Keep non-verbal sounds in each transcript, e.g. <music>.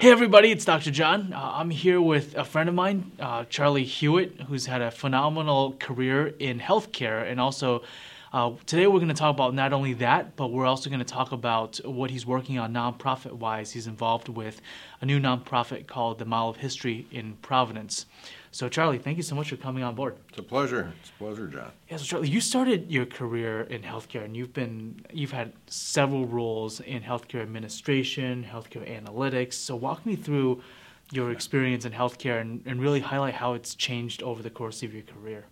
Hey everybody, it's Dr. John. Uh, I'm here with a friend of mine, uh, Charlie Hewitt, who's had a phenomenal career in healthcare. And also, uh, today we're going to talk about not only that, but we're also going to talk about what he's working on nonprofit wise. He's involved with a new nonprofit called the Mile of History in Providence. So, Charlie, thank you so much for coming on board. It's a pleasure. It's a pleasure, John. Yeah, so Charlie, you started your career in healthcare, and you've been you've had several roles in healthcare administration, healthcare analytics. So, walk me through your experience in healthcare and, and really highlight how it's changed over the course of your career.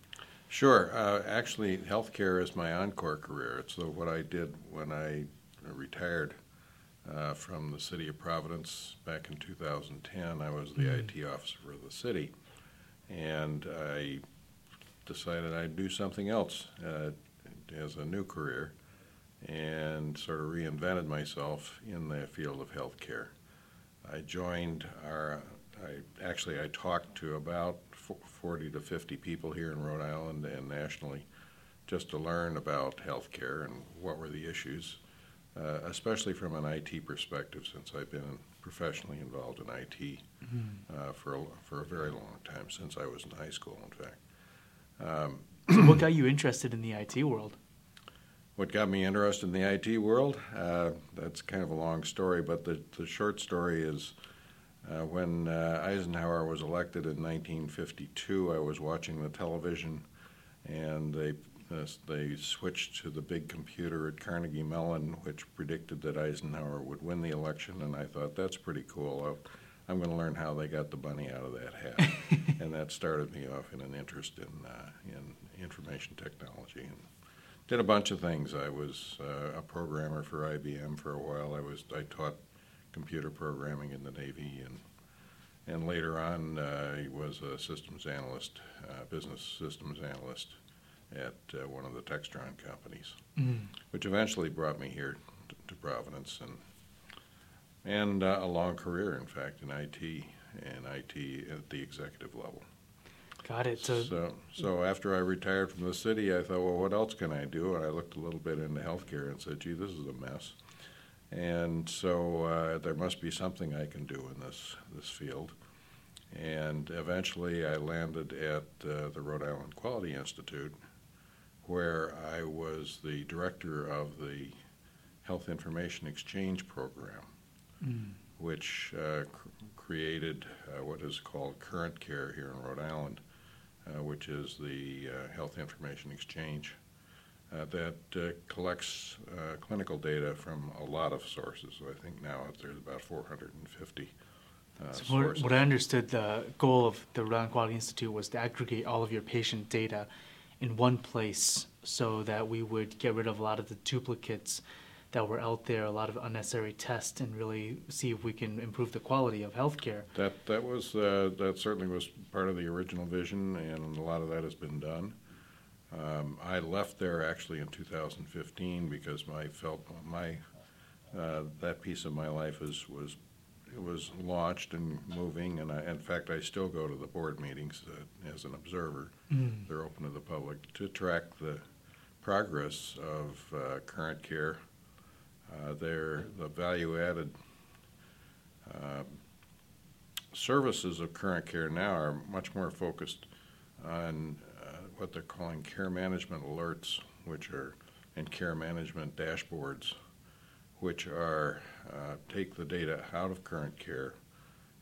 Sure. Uh, actually, healthcare is my encore career. It's what I did when I retired uh, from the city of Providence back in 2010. I was the mm-hmm. IT officer for the city and I decided I'd do something else uh, as a new career and sort of reinvented myself in the field of healthcare. I joined our, I actually I talked to about 40 to 50 people here in Rhode Island and nationally just to learn about healthcare and what were the issues, uh, especially from an IT perspective since I've been professionally involved in IT mm-hmm. uh, for, a, for a very long time, since I was in high school, in fact. Um, so what got you interested in the IT world? What got me interested in the IT world? Uh, that's kind of a long story, but the, the short story is uh, when uh, Eisenhower was elected in 1952, I was watching the television and they they switched to the big computer at Carnegie Mellon, which predicted that Eisenhower would win the election, and I thought that's pretty cool. I'm going to learn how they got the bunny out of that hat, <laughs> and that started me off in an interest in uh, in information technology and did a bunch of things. I was uh, a programmer for IBM for a while. I was I taught computer programming in the Navy and and later on uh, I was a systems analyst, uh, business systems analyst at uh, one of the Textron companies, mm. which eventually brought me here to, to Providence and and uh, a long career, in fact, in IT and IT at the executive level. Got it. So, so, so, after I retired from the city, I thought, well, what else can I do? And I looked a little bit into healthcare and said, gee, this is a mess. And so uh, there must be something I can do in this this field. And eventually, I landed at uh, the Rhode Island Quality Institute where I was the director of the Health Information Exchange Program, mm. which uh, cr- created uh, what is called Current Care here in Rhode Island, uh, which is the uh, Health Information Exchange. Uh, that uh, collects clinical data from a lot of sources. So I think now there's about 450 uh, so what, what, I understood, the goal of the Rhode Island Quality Institute was to aggregate all of your patient data in one place so that we would get rid of a lot of the duplicates that were out there, a lot of unnecessary tests, and really see if we can improve the quality of healthcare. That that was uh, that certainly was part of the original vision, and a lot of that has been done. Um, I left there actually in 2015 because my felt my uh, that piece of my life was was it was launched and moving, and I, in fact, I still go to the board meetings uh, as an observer. Mm. They're open to the public to track the progress of uh, current care. Uh, their the value added uh, services of current care now are much more focused on uh, what they're calling care management alerts, which are and care management dashboards which are uh, take the data out of current care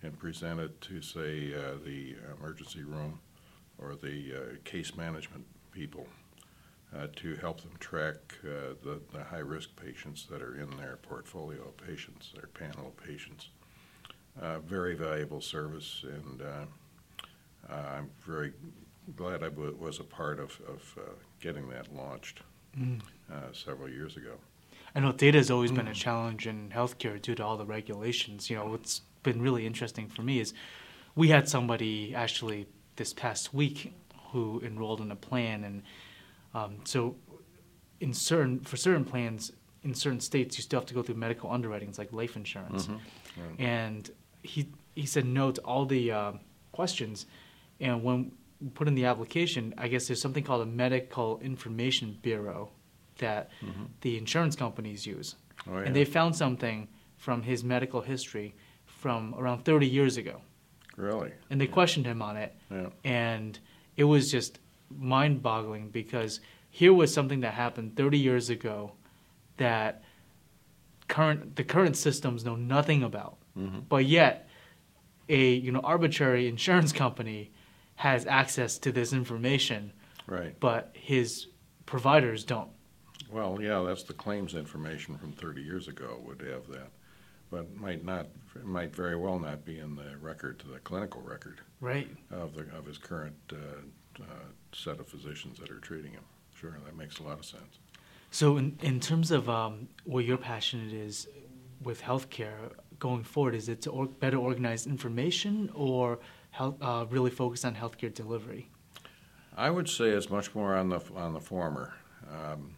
and present it to, say, uh, the emergency room or the uh, case management people uh, to help them track uh, the, the high risk patients that are in their portfolio of patients, their panel of patients. Uh, very valuable service, and I'm very glad I w- was a part of, of getting that launched mm. several years ago. I know data has always been a mm. challenge in healthcare due to all the regulations. You know, what's been really interesting for me is we had somebody actually this past week who enrolled in a plan, and um, so in certain for certain plans in certain states you still have to go through medical underwritings like life insurance, mm-hmm. and he he said no to all the uh, questions, and when put in the application, I guess there's something called a medical information bureau that mm-hmm. the insurance companies use. Oh, yeah. And they found something from his medical history from around 30 years ago. Really? And they questioned him on it. Yeah. And it was just mind boggling because here was something that happened 30 years ago that current the current systems know nothing about. Mm-hmm. But yet a you know arbitrary insurance company has access to this information, Right. but his providers don't. Well, yeah, that's the claims information from 30 years ago would have that, but might not, might very well not be in the record, to the clinical record Right. of the, of his current uh, uh, set of physicians that are treating him. Sure, that makes a lot of sense. So, in, in terms of um, what your passion is with healthcare going forward, is it to or- better organize information or health, uh, really focus on healthcare delivery? I would say it's much more on the on the former. Um,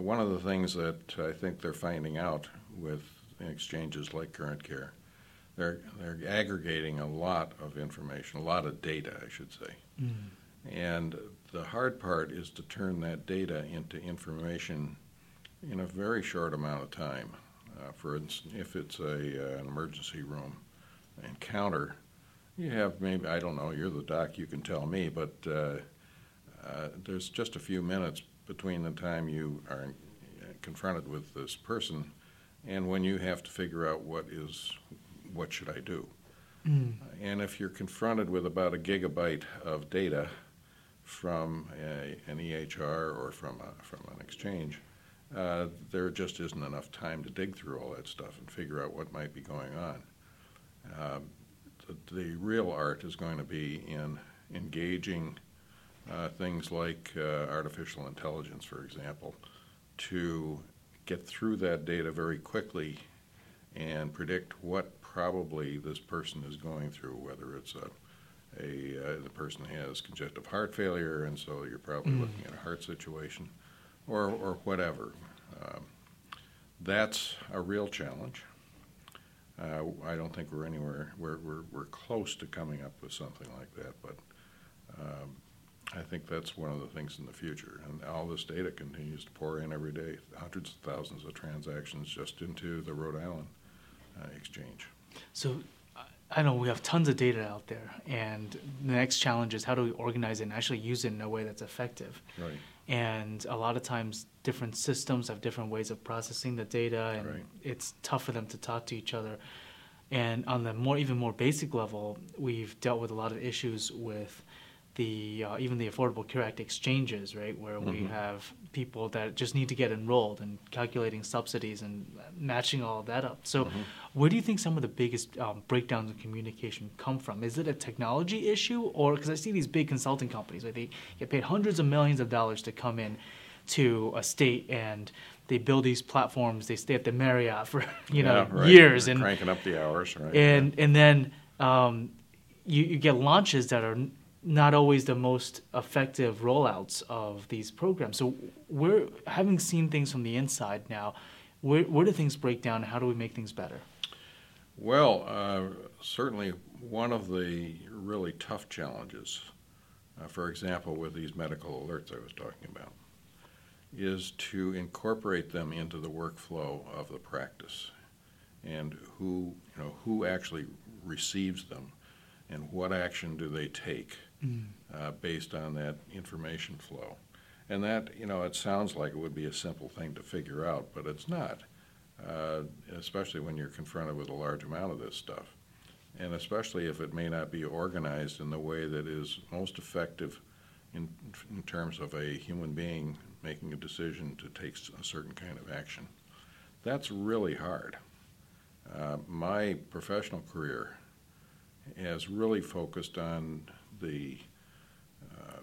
one of the things that I think they're finding out with exchanges like Current Care, they're they're aggregating a lot of information, a lot of data, I should say. And the hard part is to turn that data into information in a very short amount of time. Uh, for instance, if it's a, uh, an emergency room encounter, you have maybe, I don't know, you're the doc, you can tell me, but uh, uh, there's just a few minutes between the time you are confronted with this person and when you have to figure out what is, what should I do? And if you're confronted with about a gigabyte of data from a, an EHR or from, a, from an exchange, uh, there just isn't enough time to dig through all that stuff and figure out what might be going on. Um, the, the real art is going to be in engaging uh, things like uh, artificial intelligence, for example, to get through that data very quickly and predict what probably this person is going through, whether it's a a uh, the person has congestive heart failure, and so you're probably Mm. looking at a heart situation, or or whatever. Um, that's a real challenge. Uh, I don't think we're anywhere. We're, we're we're close to coming up with something like that, but um, I think that's one of the things in the future. And all this data continues to pour in every day, hundreds of thousands of transactions just into the Rhode Island uh, exchange. So, I- know we have tons of data out there, and the next challenge is how do we organize it and actually use it in a way that's effective. Right. And a lot of times, different systems have different ways of processing the data, and Right. it's tough for them to talk to each other. And on the more, even more basic level, we've dealt with a lot of issues with the uh, even the Affordable Care Act exchanges, right, where we Mhm. have people that just need to get enrolled and calculating subsidies and matching all of that up. So, Mhm. where do you think some of the biggest um, breakdowns in communication come from? Is it a technology issue, or because I see these big consulting companies, like they get paid hundreds of millions of dollars to come in to a state and they build these platforms. They stay at the Marriott for <laughs> you know Yeah, right. years, They're and cranking up the hours, right? and and then um, you, you get launches that are not always the most effective rollouts of these programs. So we're having seen things from the inside now. Where, where do things break down? How do we make things better? Well, uh, certainly one of the really tough challenges, uh, for example, with these medical alerts I was talking about, is to incorporate them into the workflow of the practice, and who you know who actually receives them, and what action do they take uh, based on that information flow. And that, you know, it sounds like it would be a simple thing to figure out, but it's not uh, especially when you're confronted with a large amount of this stuff. And especially if it may not be organized in the way that is most effective in, in terms of a human being making a decision to take a certain kind of action. That's really hard. Uh, my professional career has really focused on the uh,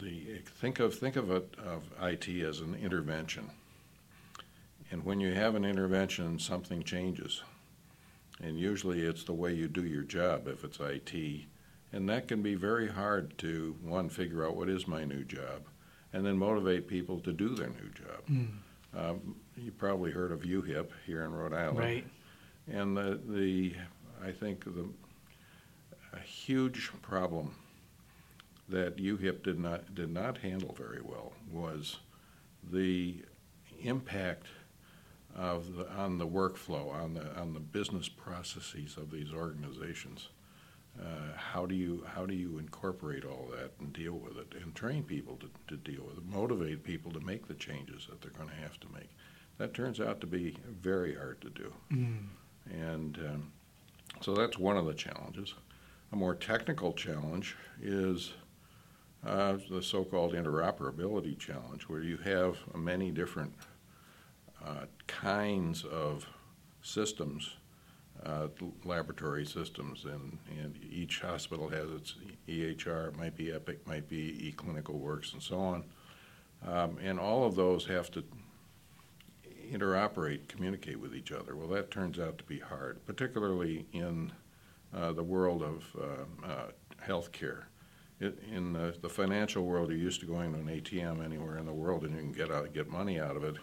the think of think of it of IT as an intervention. And when you have an intervention, something changes. And usually it's the way you do your job if it's IT. And that can be very hard to, one, figure out what is my new job, and then motivate people to do their new job. Um, you probably heard of UHIP here in Rhode Island. Right. And the, the I think the a huge problem that UHIP did not did not handle very well was the impact of the, on the workflow, on the on the business processes of these organizations. Uh, how do you how do you incorporate all that and deal with it and train people to, to deal with it, motivate people to make the changes that they're going to have to make? That turns out to be very hard to do, mm. and um, so that's one of the challenges. A more technical challenge is uh, the so-called interoperability challenge, where you have many different uh, kinds of systems, uh, laboratory systems, and, and each hospital has its EHR, it might be Epic, might be eClinicalWorks, and so on. Um, and all of those have to interoperate, communicate with each other. Well, that turns out to be hard, particularly in uh, the world of uh, uh, healthcare. It, in the, the, financial world, you're used to going to an ATM anywhere in the world and you can get out, get money out of it.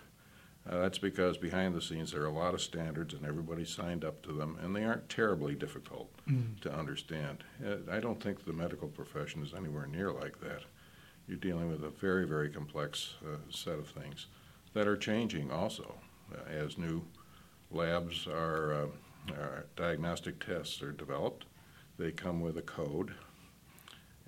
Uh, that's because behind the scenes there are a lot of standards and everybody signed up to them, and they aren't terribly difficult mm. to understand. Uh, I don't think the medical profession is anywhere near like that. You're dealing with a very, very complex uh, set of things that are changing also uh, as new labs are, are, diagnostic tests are developed. They come with a code,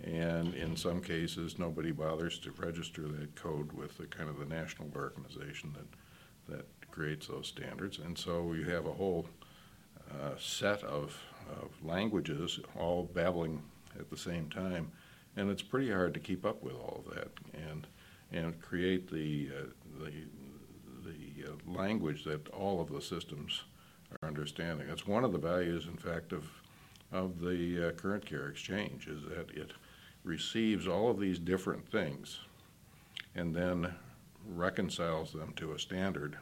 and in some cases, nobody bothers to register that code with the kind of the national organization that that creates those standards. And so you have a whole uh, set of, of languages all babbling at the same time, and it's pretty hard to keep up with all of that and and create the uh, the the uh, language that all of the systems are understanding. That's one of the values, in fact, of of the uh, current care exchange is that it receives all of these different things and then reconciles them to a standard,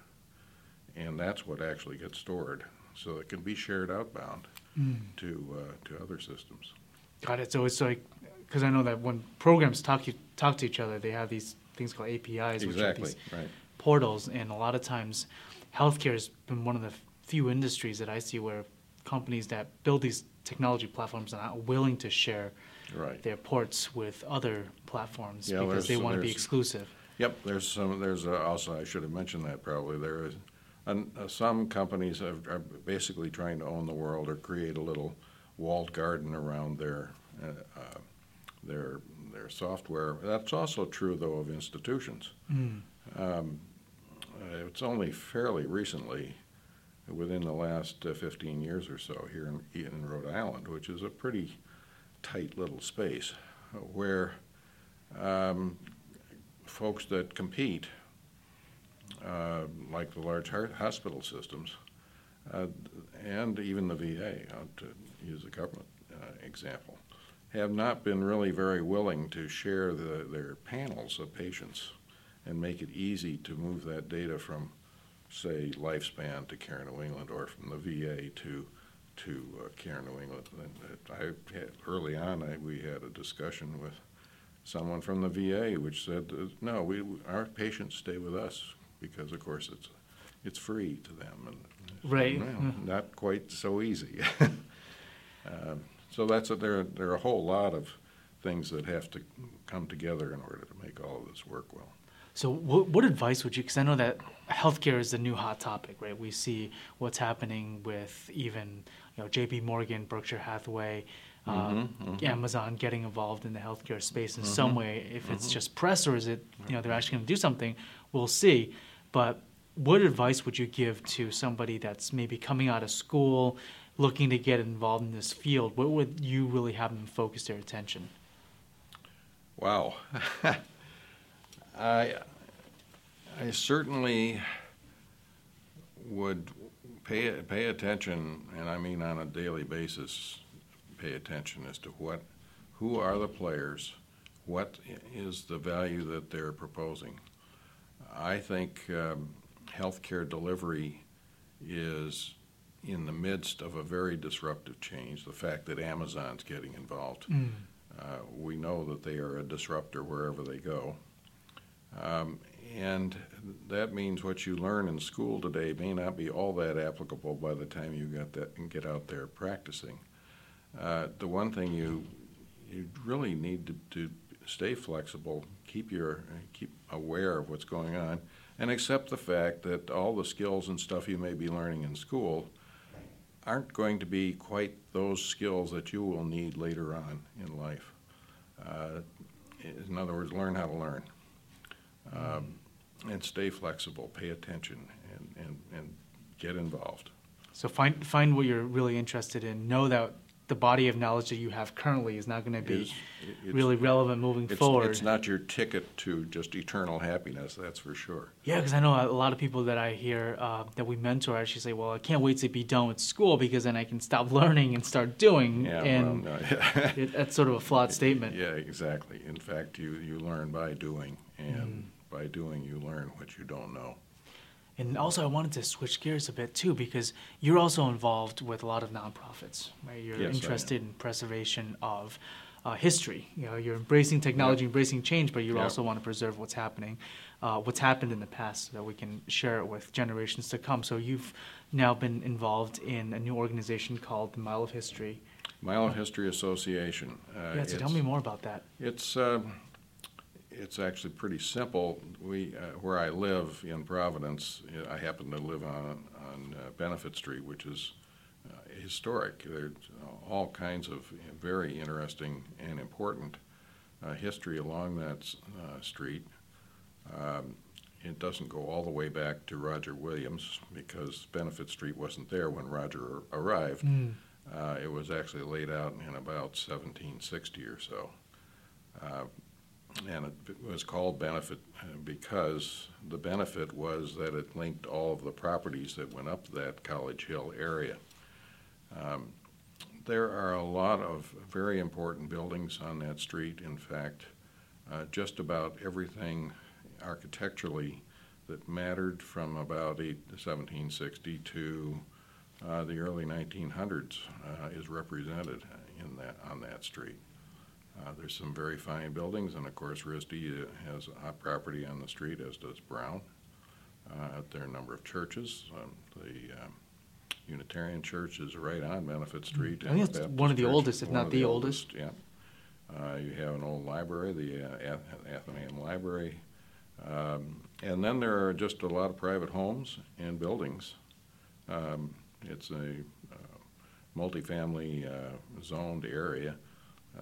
and that's what actually gets stored, so it can be shared outbound mm. to uh, to other systems. Got it. So it's like because I know that when programs talk talk to each other, they have these things called APIs, exactly. which are these right. portals, and a lot of times, healthcare has been one of the few industries that I see where companies that build these technology platforms are not willing to share right. their ports with other platforms yeah, because they want to be exclusive. Yep, there's some. There's also I should have mentioned that probably there is. And uh, some companies have, are basically trying to own the world or create a little walled garden around their uh, uh, their their software. That's also true though of institutions. Mm. Um, it's only fairly recently, within the last uh, 15 years or so, here in, in Rhode Island, which is a pretty tight little space, where um, folks that compete, uh, like the large hospital systems, uh, and even the VA, uh, to use a government uh, example, have not been really very willing to share the, their panels of patients and make it easy to move that data from, say, Lifespan to Care New England or from the VA to to uh, Care New England. And I had, early on, I, we had a discussion with someone from the VA, which said, uh, "No, we our patients stay with us because, of course, it's it's free to them." And right, well, mm-hmm. not quite so easy. <laughs> Um, so that's a, there. There are a whole lot of things that have to come together in order to make all of this work well. So, what, what advice would you? Because I know that healthcare is the new hot topic, right? We see what's happening with even you know J.P. Morgan, Berkshire Hathaway, mm-hmm, um, mm-hmm. Amazon getting involved in the healthcare space in mm-hmm. some way. If it's mm-hmm. just press or is it, you know, they're actually going to do something, we'll see. But what advice would you give to somebody that's maybe coming out of school, looking to get involved in this field? What would you really have them focus their attention? Wow. <laughs> I, I certainly would pay, pay attention, and I mean on a daily basis, pay attention as to what, who are the players, what is the value that they're proposing. I think um, healthcare delivery is in the midst of a very disruptive change. The fact that Amazon's getting involved, mm. uh, we know that they are a disruptor wherever they go. Um, and that means what you learn in school today may not be all that applicable by the time you get that and get out there practicing. Uh, the one thing you you really need to, to stay flexible, keep your keep aware of what's going on, and accept the fact that all the skills and stuff you may be learning in school aren't going to be quite those skills that you will need later on in life. Uh, in other words, learn how to learn. Um, and stay flexible, pay attention, and, and, and get involved. So find find what you're really interested in. Know that the body of knowledge that you have currently is not going to be it's- really relevant moving It's, forward. it's not your ticket to just eternal happiness, that's for sure. Yeah, because I know a lot of people that I hear uh, that we mentor actually say, "Well, I can't wait to be done with school because then I can stop <laughs> learning and start doing." Yeah, and well, no, it, that's sort of a flawed <laughs> statement. Yeah, exactly. In fact, you, you learn by doing, and Mm-hmm. By doing, you learn what you don't know. And also, I wanted to switch gears a bit too because you're also involved with a lot of nonprofits. Right? You're Yes, interested in preservation of uh, history. You know, you're embracing technology, embracing change, but you Yep. also want to preserve what's happening, uh, what's happened in the past, so that we can share it with generations to come. So you've now been involved in a new organization called the Mile of History. Mile of History Association. uh, yeah, so tell me more about that. It's, um, it's actually pretty simple. We, uh, where I live in Providence, uh, I happen to live on, on uh, Benefit Street, which is uh, historic. There's all kinds of very interesting and important uh, history along that uh, street. Um, It doesn't go all the way back to Roger Williams because Benefit Street wasn't there when Roger arrived. Mm. Uh, it was actually laid out in about 1760 or so. And it was called benefit uh, because the benefit was that it linked all of the properties that went up that College Hill area. Um, there are a lot of very important buildings on that street. In fact, uh, just about everything architecturally that mattered from about eight, 1760 to uh, the early 1900s uh, is represented in that on that street. Uh, there's some very fine buildings, and of course, RISD has a property on the street, as does Brown. Uh, there are a number of churches. Um, the um, Unitarian Church is right on Benefit Street. I think it's Baptist one of the Church, oldest, if not the oldest. Yeah. Uh, you have an old library, the uh, Athenaeum Library. Um, and then there are just a lot of private homes and buildings. Um, it's a uh, multifamily uh, zoned area.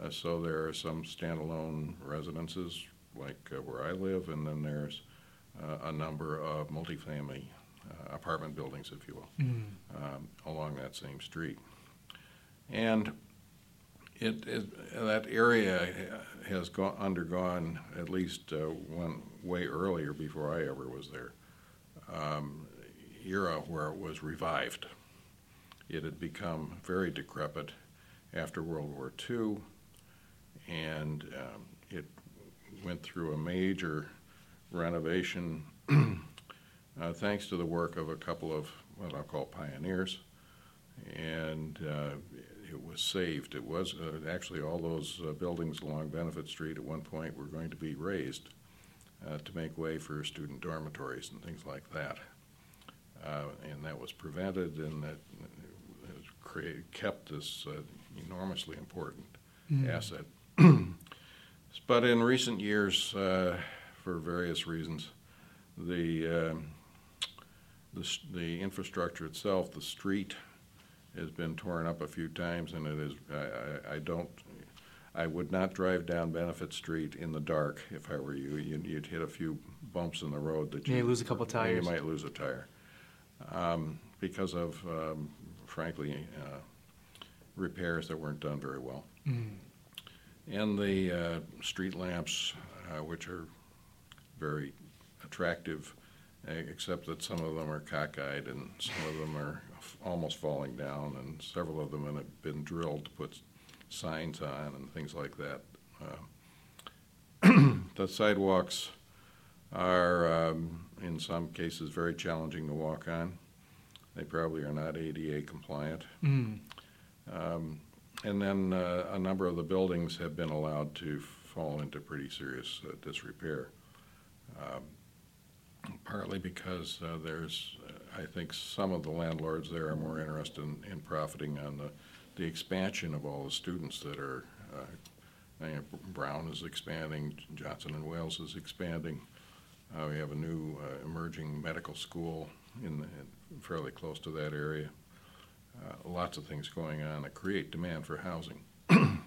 Uh, so there are some standalone residences, like uh, where I live, and then there's uh, a number of multifamily uh, apartment buildings, if you will, Mm. um, along that same street. And it, it that area has gone, undergone at least uh, one way earlier before I ever was there um, era where it was revived. It had become very decrepit after World War II, and um, it went through a major renovation <clears throat> uh, thanks to the work of a couple of what I'll call pioneers. And uh, it was saved. It was uh, actually all those uh, buildings along Benefit Street at one point were going to be raised uh, to make way for student dormitories and things like that. Uh, and that was prevented, and that created, kept this uh, enormously important Mm. asset. <clears throat> but in recent years, uh, for various reasons, the, um, the the infrastructure itself, the street, has been torn up a few times, and it is. I, I, I don't. I would not drive down Benefit Street in the dark if I were you. You'd, you'd hit a few bumps in the road that you you lose a couple tires. You might lose a tire um, because of, um, frankly, uh, repairs that weren't done very well. Mm. And the uh, street lamps, uh, which are very attractive, except that some of them are cockeyed and some of them are f- almost falling down, and several of them have been drilled to put signs on and things like that. Uh, <clears throat> the sidewalks are, um, in some cases, very challenging to walk on. They probably are not ADA compliant. Mm. Um, and then uh, a number of the buildings have been allowed to fall into pretty serious uh, disrepair. Um, partly because uh, there's, uh, I think, some of the landlords there are more interested in, in profiting on the, the expansion of all the students that are. Uh, I mean, Brown is expanding, Johnson and Wales is expanding. Uh, we have a new emerging medical school in, the, in fairly close to that area. Uh, lots of things going on that create demand for housing <clears throat> and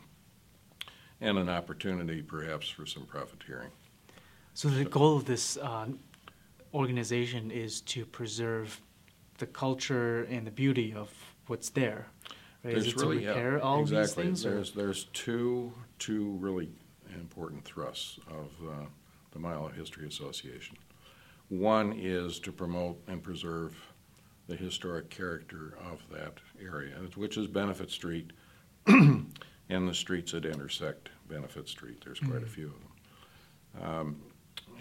an opportunity perhaps for some profiteering. So the goal of this uh, organization is to preserve the culture and the beauty of what's there. Right? There's is it really to repair yeah, all exactly. these things? or- There's there's two two really important thrusts of uh, the Mile History Association. One is to promote and preserve the historic character of that area, which is Benefit Street <clears throat> and the streets that intersect Benefit Street. There's quite a Mhm. few of them. Um,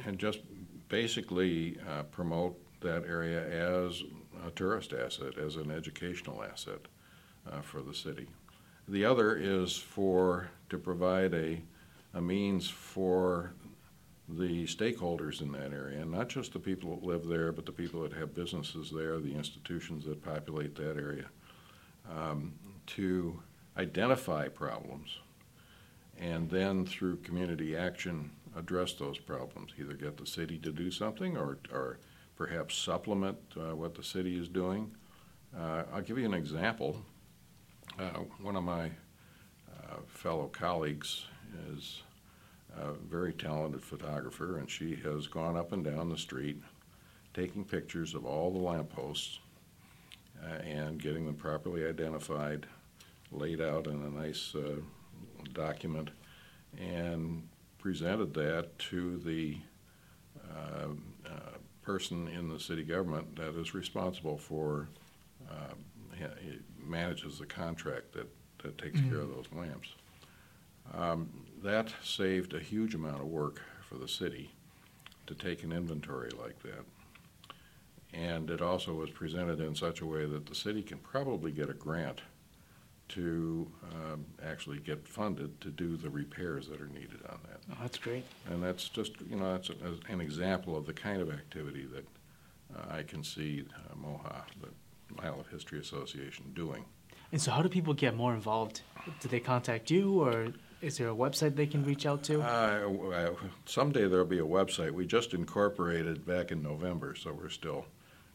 and just basically uh, promote that area as a tourist asset, as an educational asset uh, for the city. The other is for to provide a, a means for the stakeholders in that area, and not just the people that live there, but the people that have businesses there, the institutions that populate that area, um, to identify problems and then through community action address those problems. Either get the city to do something or, or perhaps supplement uh, what the city is doing. Uh, I'll give you an example. Uh, one of my uh, fellow colleagues is a very talented photographer, and she has gone up and down the street taking pictures of all the lampposts uh, and getting them properly identified, laid out in a nice uh, document, and presented that to the uh, uh, person in the city government that is responsible for, uh, manages the contract that, that takes care of those lamps. Um, That saved a huge amount of work for the city to take an inventory like that. And it also was presented in such a way that the city can probably get a grant to um, actually get funded to do the repairs that are needed on that. Oh, that's great. And that's just, you know, that's a- an example of the kind of activity that uh, I can see uh, MOHA, the Mile of History Association, doing. And so, how do people get more involved? Do they contact you, or is there a website they can reach out to? Uh, uh, Someday there'll be a website. We just incorporated back in November, so we're still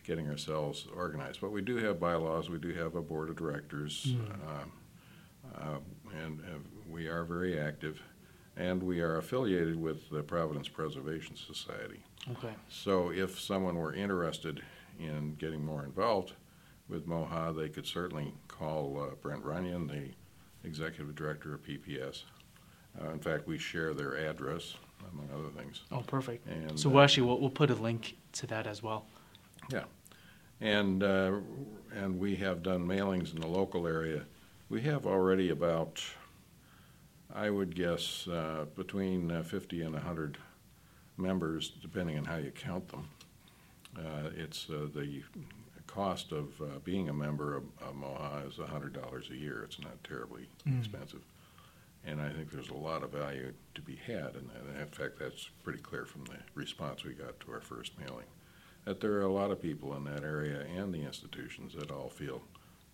getting ourselves organized. But we do have bylaws, we do have a board of directors, Mm. uh, and uh, we are very active. And we are affiliated with the Providence Preservation Society. Okay. So if someone were interested in getting more involved with MOHA, they could certainly call uh, Brent Runyon, the executive director of PPS. Uh, in fact, we share their address, among other things. Oh, perfect. And, So, uh, we'll actually, we'll, we'll put a link to that as well. Yeah, and, uh, and we have done mailings in the local area. We have already about, I would guess, uh, between uh, 50 and 100 members, depending on how you count them. Uh, It's, uh, the cost of uh, being a member of of MOHA is $100 a year. It's not terribly Mm. expensive. And I think there's a lot of value to be had in that. And in fact, that's pretty clear from the response we got to our first mailing that there are a lot of people in that area and the institutions that all feel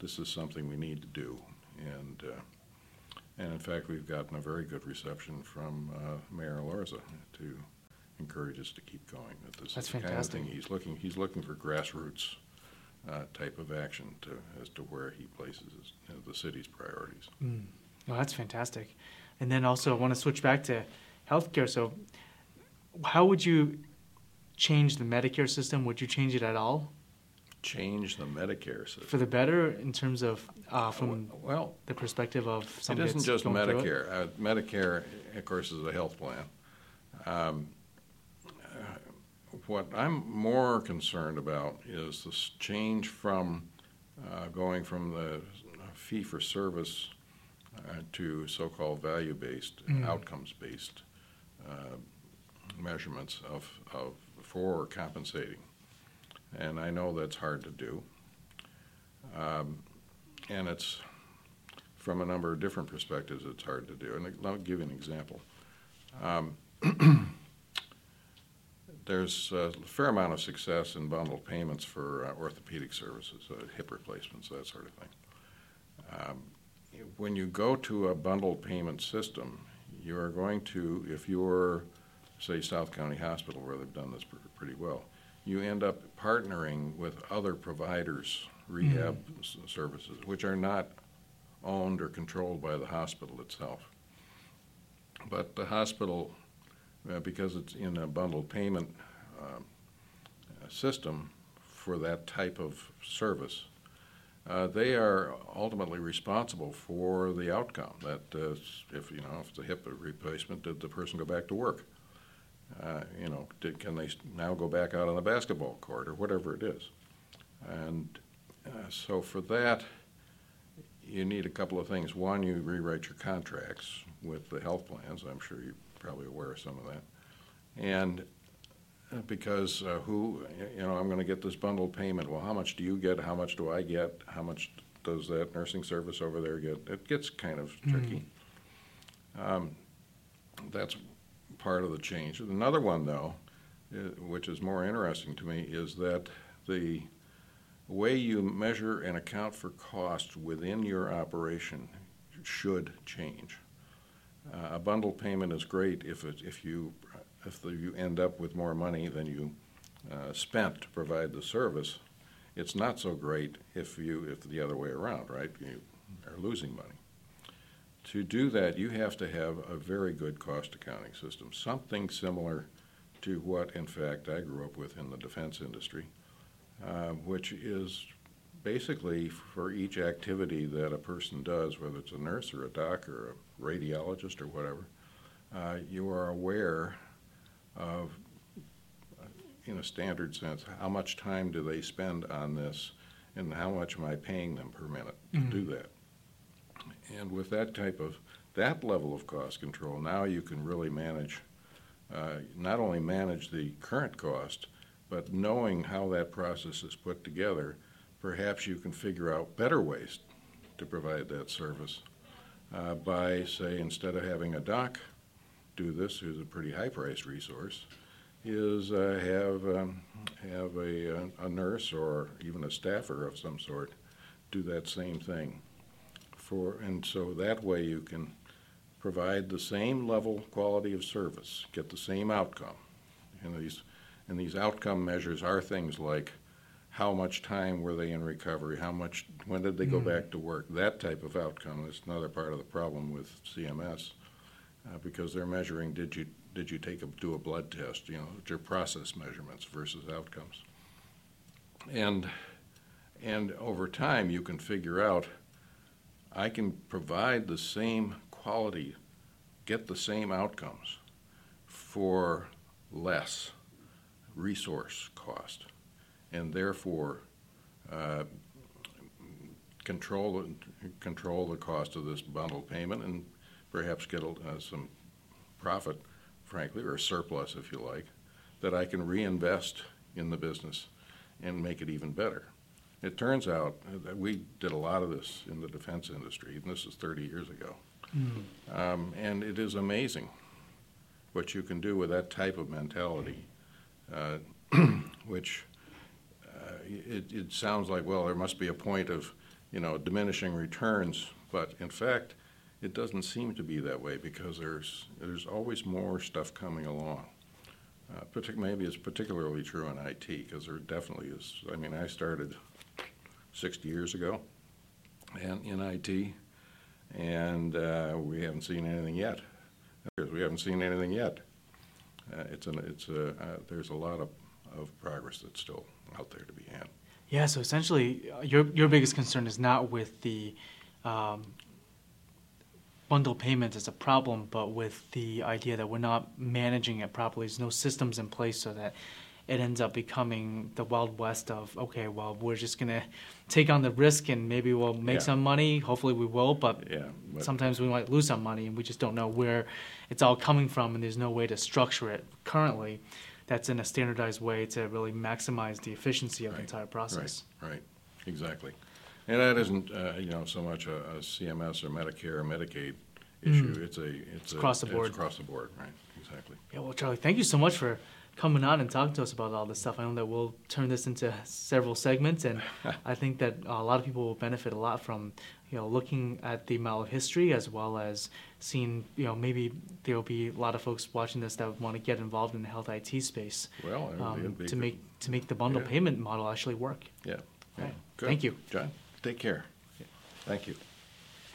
this is something we need to do. And, uh, and in fact, we've gotten a very good reception from uh, Mayor Elorza to encourage us to keep going. That this That's is the kind of fantastic. thing he's looking. He's looking for grassroots uh, type of action to, as to where he places his, you know, the city's priorities. Mm. Well, that's fantastic. And then also, I want to switch back to healthcare. So, how would you change the Medicare system? Would you change it at all Change the Medicare system. for the better in terms of uh, from well, the perspective of It somebody isn't that's just through it? Medicare. Uh, Medicare, of course, is a health plan. Um, What I'm more concerned about is this change from uh, going from the fee-for-service uh, to so-called value-based, Mm. outcomes-based uh, measurements of, of, for compensating. And I know that's hard to do. Um, And it's, from a number of different perspectives, it's hard to do. And I'll give you an example. Um, <clears throat> there's a fair amount of success in bundled payments for uh, orthopedic services, uh, hip replacements, that sort of thing. Um, when you go to a bundled payment system, you are going to, if you're say South County Hospital, where they've done this pr- pretty well, you end up partnering with other providers, rehab s- services, which are not owned or controlled by the hospital itself. But the hospital, uh, because it's in a bundled payment uh, system for that type of service, uh, they are ultimately responsible for the outcome. That uh, if you know if a hip replacement, did the person go back to work? Uh, you know, did, can they now go back out on the basketball court or whatever it is? And uh, so for that, you need a couple of things. One, you rewrite your contracts with the health plans. I'm sure you're probably aware of some of that. And uh, because uh, who, you know, I'm going to get this bundled payment. Well, how much do you get? How much do I get? How much does that nursing service over there get? It gets kind of tricky. Um, that's part of the change. Another one, though, which is more interesting to me, is that the way you measure and account for costs within your operation should change. Uh, a bundle payment is great if it, if you if the, you end up with more money than you uh, spent to provide the service. It's not so great if you if the other way around, right? You are losing money. To do that, you have to have a very good cost accounting system, something similar to what, in fact, I grew up with in the defense industry uh, which is basically for each activity that a person does, whether it's a nurse or a doc or a radiologist or whatever, uh, you are aware of, in a standard sense, how much time do they spend on this and how much am I paying them per minute to Mhm. do that. And with that type of, that level of cost control, now you can really manage, uh, not only manage the current cost, but knowing how that process is put together, perhaps you can figure out better ways to provide that service uh, by, say, instead of having a doc do this, who's a pretty high-priced resource, is uh, have um, have a, a nurse or even a staffer of some sort do that same thing. For and so that way you can provide the same level quality of service, get the same outcome. And these and these outcome measures are things like how much time were they in recovery, how much, when did they go Mm. back to work? That type of outcome is another part of the problem with CMS uh, because they're measuring did you did you take a, do a blood test, you know, your process measurements versus outcomes. And and over time you can figure out I can provide the same quality, get the same outcomes for less resource cost, and therefore uh, control control the cost of this bundle payment and perhaps get uh, some profit, frankly, or surplus, if you like, that I can reinvest in the business and make it even better. It turns out that we did a lot of this in the defense industry, and this is 30 years ago. Mm. Um, and it is amazing what you can do with that type of mentality, uh, <clears throat> which it, it sounds like, well, there must be a point of, you know, diminishing returns, but in fact, it doesn't seem to be that way because there's, there's always more stuff coming along. Uh, partic- maybe it's particularly true in IT because there definitely is. I mean, I started 60 years ago and in IT, and uh, we haven't seen anything yet. We haven't seen anything yet. Uh, it's an, it's a, uh, there's a lot of, of progress that's still out there to be had. Yeah, so essentially, uh, your your biggest concern is not with the um, bundle payments as a problem, but with the idea that we're not managing it properly. There's no systems in place so that it ends up becoming the wild west of okay, well, we're just gonna take on the risk and maybe we'll make Yeah. some money. Hopefully, we will, but Yeah, but sometimes we might lose some money and we just don't know where it's all coming from and there's no way to structure it currently that's in a standardized way to really maximize the efficiency of the entire process. right, right, exactly. And that isn't, uh, you know, so much a, a CMS or Medicare or Medicaid issue. It's a, it's a. across the board. It's across the board, right, exactly. Yeah, well, Charlie, thank you so much for coming on and talking to us about all this stuff. I know that we'll turn this into several segments, and <laughs> I think that a lot of people will benefit a lot from you know looking at the amount of history as well as seeing you know maybe there'll be a lot of folks watching this that want to get involved in the health IT space Well, um, to good. make to make the bundle Yeah. payment model actually work. Yeah. yeah. Right. Thank you. John, take care. Thank you.